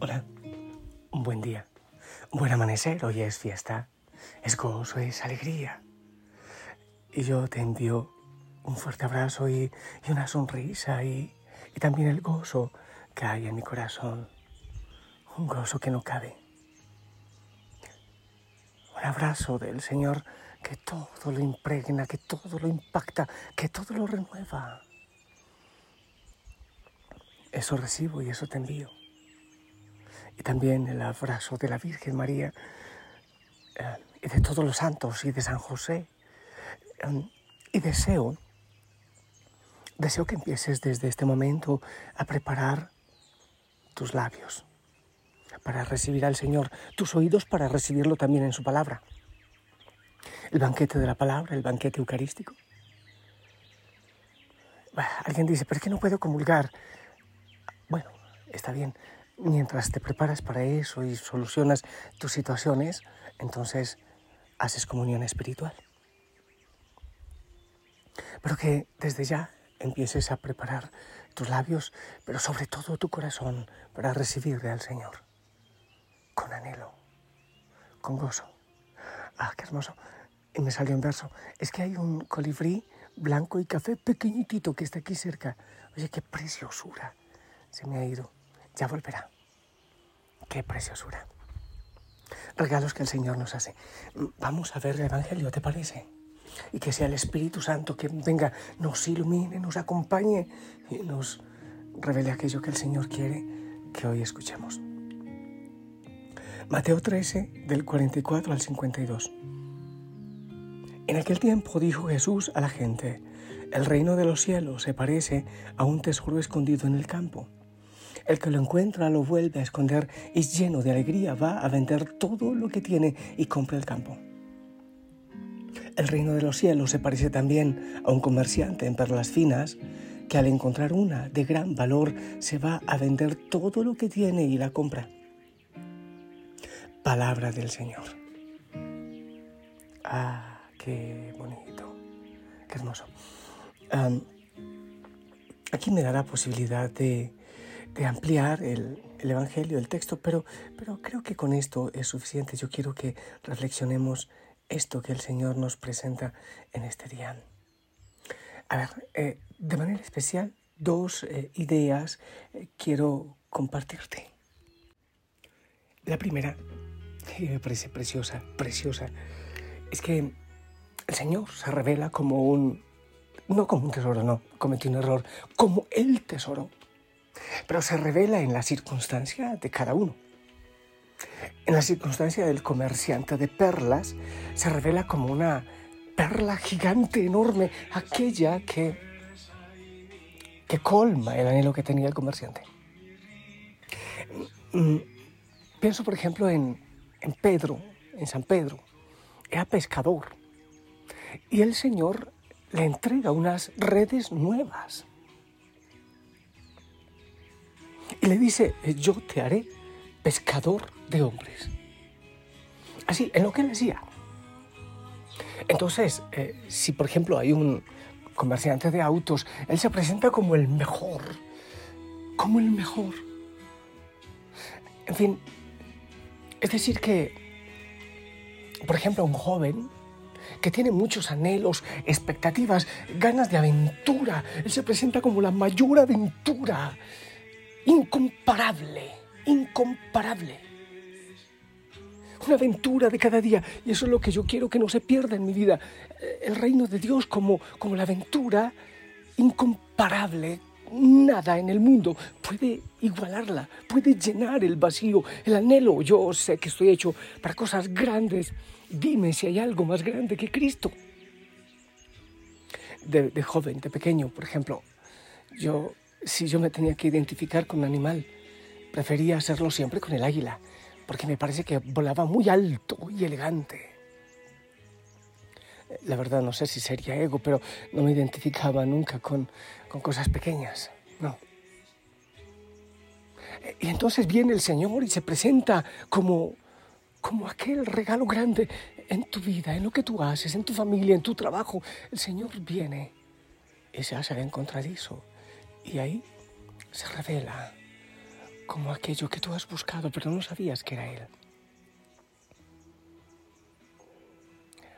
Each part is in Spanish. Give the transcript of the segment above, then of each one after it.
Hola, un buen día, un buen amanecer, hoy es fiesta, es gozo, es alegría. Y yo te envío un fuerte abrazo y, y una sonrisa y, y también el gozo que hay en mi corazón, un gozo que no cabe. Un abrazo del Señor que todo lo impregna, que todo lo impacta, que todo lo renueva. Eso recibo y eso te envío y también el abrazo de la Virgen María eh, y de todos los santos y de San José. Um, y deseo, deseo que empieces desde este momento a preparar tus labios para recibir al Señor, tus oídos para recibirlo también en su palabra. El banquete de la palabra, el banquete eucarístico. Alguien dice, pero es que no puedo comulgar. Bueno, está bien, mientras te preparas para eso y solucionas tus situaciones, entonces haces comunión espiritual. Pero que desde ya empieces a preparar tus labios, pero sobre todo tu corazón para recibirle al Señor. Con anhelo, con gozo. Ah, qué hermoso. Y me salió un verso. Es que hay un colibrí blanco y café pequeñitito que está aquí cerca. Oye, qué preciosura. Se me ha ido ya volverá. Qué preciosura. Regalos que el Señor nos hace. Vamos a ver el Evangelio, ¿te parece? Y que sea el Espíritu Santo que venga, nos ilumine, nos acompañe y nos revele aquello que el Señor quiere que hoy escuchemos. Mateo 13, del 44 al 52. En aquel tiempo dijo Jesús a la gente, el reino de los cielos se parece a un tesoro escondido en el campo el que lo encuentra lo vuelve a esconder y lleno de alegría va a vender todo lo que tiene y compra el campo. El reino de los cielos se parece también a un comerciante en perlas finas que al encontrar una de gran valor se va a vender todo lo que tiene y la compra. Palabra del Señor. Ah, qué bonito, qué hermoso. aquí me da la posibilidad de de ampliar el, Evangelio, el texto, pero, pero creo que con esto es suficiente. Yo quiero que reflexionemos esto que el Señor nos presenta en este día. A ver, eh, de manera especial, dos eh, ideas eh, quiero compartirte. La primera, me parece preciosa, preciosa, es que el Señor se revela como un, no como un tesoro, no, cometí un error, como el tesoro pero se revela en la circunstancia de cada uno. En la circunstancia del comerciante de perlas, se revela como una perla gigante, enorme, aquella que, que colma el anhelo que tenía el comerciante. Mm, pienso, por ejemplo, en, en Pedro, en San Pedro. Era pescador. Y el Señor le entrega unas redes nuevas. Le dice, yo te haré pescador de hombres. Así, en lo que él decía. Entonces, eh, si por ejemplo hay un comerciante de autos, él se presenta como el mejor, como el mejor. En fin, es decir que, por ejemplo, un joven que tiene muchos anhelos, expectativas, ganas de aventura, él se presenta como la mayor aventura incomparable, incomparable. Una aventura de cada día. Y eso es lo que yo quiero que no se pierda en mi vida. El reino de Dios como, como la aventura incomparable. Nada en el mundo puede igualarla, puede llenar el vacío, el anhelo. Yo sé que estoy hecho para cosas grandes. Dime si hay algo más grande que Cristo. De, de joven, de pequeño, por ejemplo, yo si yo me tenía que identificar con un animal, prefería hacerlo siempre con el águila, porque me parece que volaba muy alto y elegante. La verdad no sé si sería ego, pero no me identificaba nunca con, con cosas pequeñas, no. Y entonces viene el Señor y se presenta como, como aquel regalo grande en tu vida, en lo que tú haces, en tu familia, en tu trabajo. El Señor viene y se hace el encontradizo y ahí se revela como aquello que tú has buscado, pero no sabías que era Él.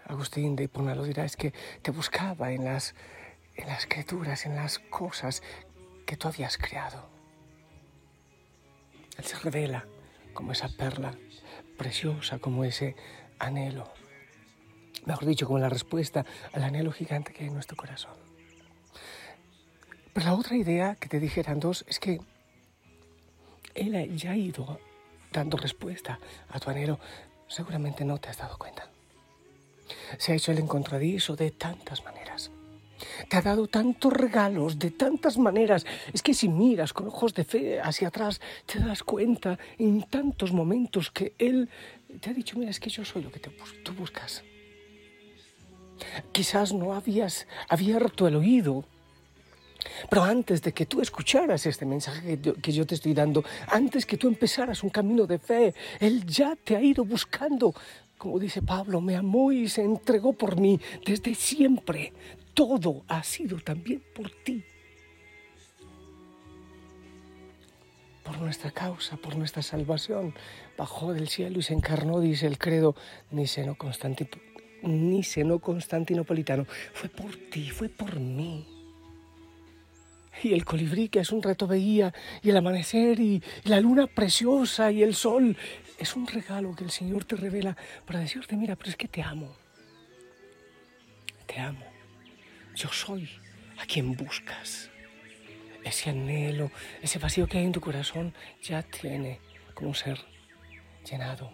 Agustín de Hipona lo dirá, es que te buscaba en las, en las criaturas, en las cosas que tú habías creado. Él se revela como esa perla preciosa, como ese anhelo. Mejor dicho, como la respuesta al anhelo gigante que hay en nuestro corazón. Pero la otra idea que te dijeran dos es que Él ya ha ido dando respuesta a tu anhelo. Seguramente no te has dado cuenta. Se ha hecho el encontradizo de tantas maneras. Te ha dado tantos regalos de tantas maneras. Es que si miras con ojos de fe hacia atrás, te das cuenta en tantos momentos que Él te ha dicho, mira, es que yo soy lo que tú buscas. Quizás no habías abierto el oído, pero antes de que tú escucharas este mensaje que yo te estoy dando, antes que tú empezaras un camino de fe, Él ya te ha ido buscando como dice Pablo, me amó y se entregó por mí desde siempre. Todo ha sido también por ti. Por nuestra causa, por nuestra salvación. Bajó del cielo y se encarnó, dice el credo niceno, constantinopolitano. Fue por ti, fue por mí y el colibrí que es un reto veía, y el amanecer, y, la luna preciosa, y el sol. Es un regalo que el Señor te revela para decirte, mira, pero es que te amo. Te amo. Yo soy a quien buscas. Ese anhelo, ese vacío que hay en tu corazón ya tiene como ser llenado.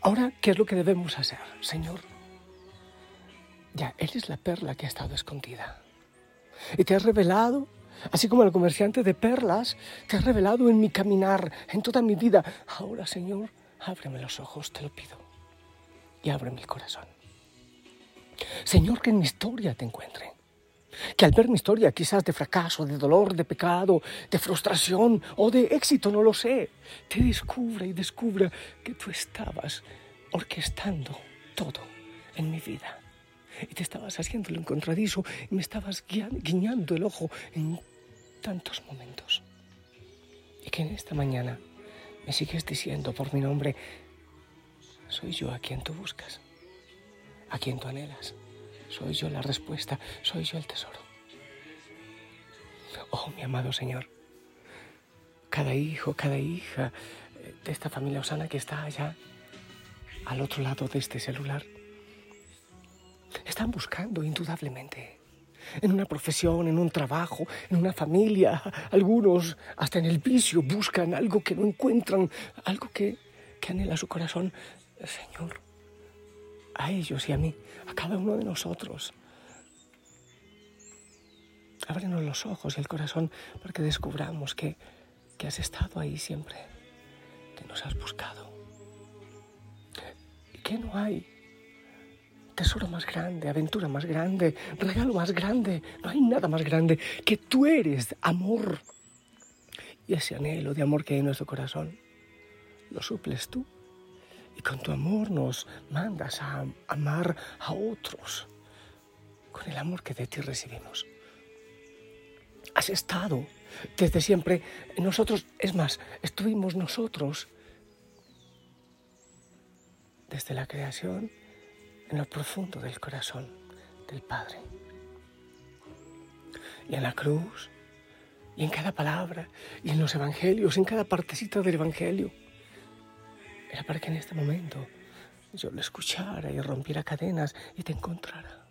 Ahora, ¿qué es lo que debemos hacer, Señor? Ya, Él es la perla que ha estado escondida y te has revelado, así como el comerciante de perlas, te has revelado en mi caminar, en toda mi vida. Ahora, Señor, ábreme los ojos, te lo pido, y ábreme el corazón. Señor, que en mi historia te encuentre. Que al ver mi historia, quizás de fracaso, de dolor, de pecado, de frustración o de éxito, no lo sé, te descubra y descubra que tú estabas orquestando todo en mi vida y te estabas haciendo el encontradizo y me estabas guiñando el ojo en tantos momentos. Y que en esta mañana me sigues diciendo por mi nombre, soy yo a quien tú buscas, a quien tú anhelas, soy yo la respuesta, soy yo el tesoro. Oh, mi amado Señor, cada hijo, cada hija de esta familia Osana que está allá, al otro lado de este celular, están buscando indudablemente. En una profesión, en un trabajo, en una familia, algunos hasta en el vicio buscan algo que no encuentran, algo que, que anhela su corazón. Señor, a ellos y a mí, a cada uno de nosotros. Ábrenos los ojos y el corazón para que descubramos que, que has estado ahí siempre, que nos has buscado y que no hay tesoro más grande, aventura más grande, regalo más grande. No hay nada más grande que tú eres amor. Y ese anhelo de amor que hay en nuestro corazón lo suples tú. Y con tu amor nos mandas a amar a otros con el amor que de ti recibimos. Has estado desde siempre nosotros, es más, estuvimos nosotros desde la creación en lo profundo del corazón del Padre. Y en la cruz, y en cada palabra, y en los evangelios, en cada partecita del evangelio. Era para que en este momento yo lo escuchara y rompiera cadenas y te encontrara.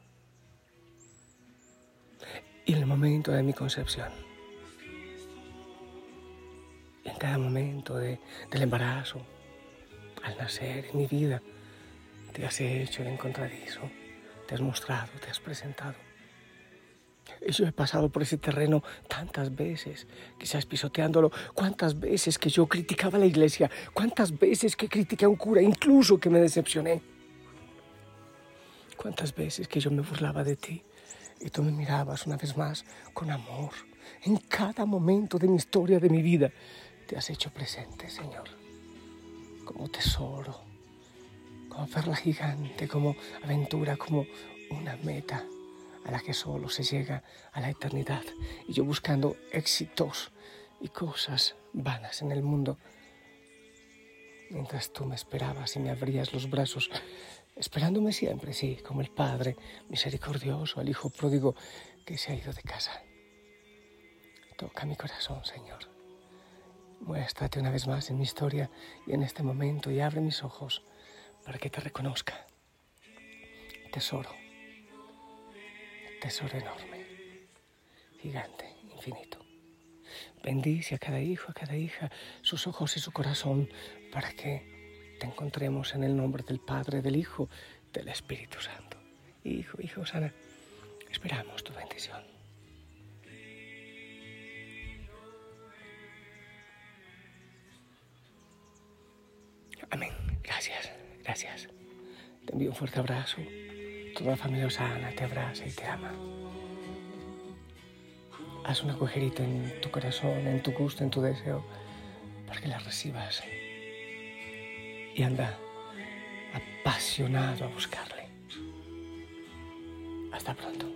Y en el momento de mi concepción, en cada momento del embarazo, al nacer en mi vida, te has hecho el encontradizo, te has mostrado, te has presentado. Yo he pasado por ese terreno tantas veces, quizás pisoteándolo, cuántas veces que yo criticaba a la iglesia, cuántas veces que critiqué a un cura, incluso que me decepcioné. Cuántas veces que yo me burlaba de ti y tú me mirabas una vez más con amor. En cada momento de mi historia, de mi vida, te has hecho presente, Señor, como tesoro, como perla gigante, como aventura, como una meta a la que solo se llega a la eternidad. Y yo buscando éxitos y cosas vanas en el mundo. Mientras tú me esperabas y me abrías los brazos, esperándome siempre, sí, como el Padre misericordioso al Hijo pródigo que se ha ido de casa. Toca mi corazón, Señor. Muéstrate una vez más en mi historia y en este momento y abre mis ojos para que te reconozca. Tesoro, tesoro enorme, gigante, infinito. Bendice a cada hijo, a cada hija, sus ojos y su corazón para que te encontremos en el nombre del Padre, del Hijo, del Espíritu Santo. Hijo, hijo, sana, esperamos tu bendición. Amén. Gracias, gracias. Te envío un fuerte abrazo. Toda la familia Osana te abraza y te ama. Haz un agujerito en tu corazón, en tu gusto, en tu deseo, para que la recibas. Y anda apasionado a buscarle. Hasta pronto.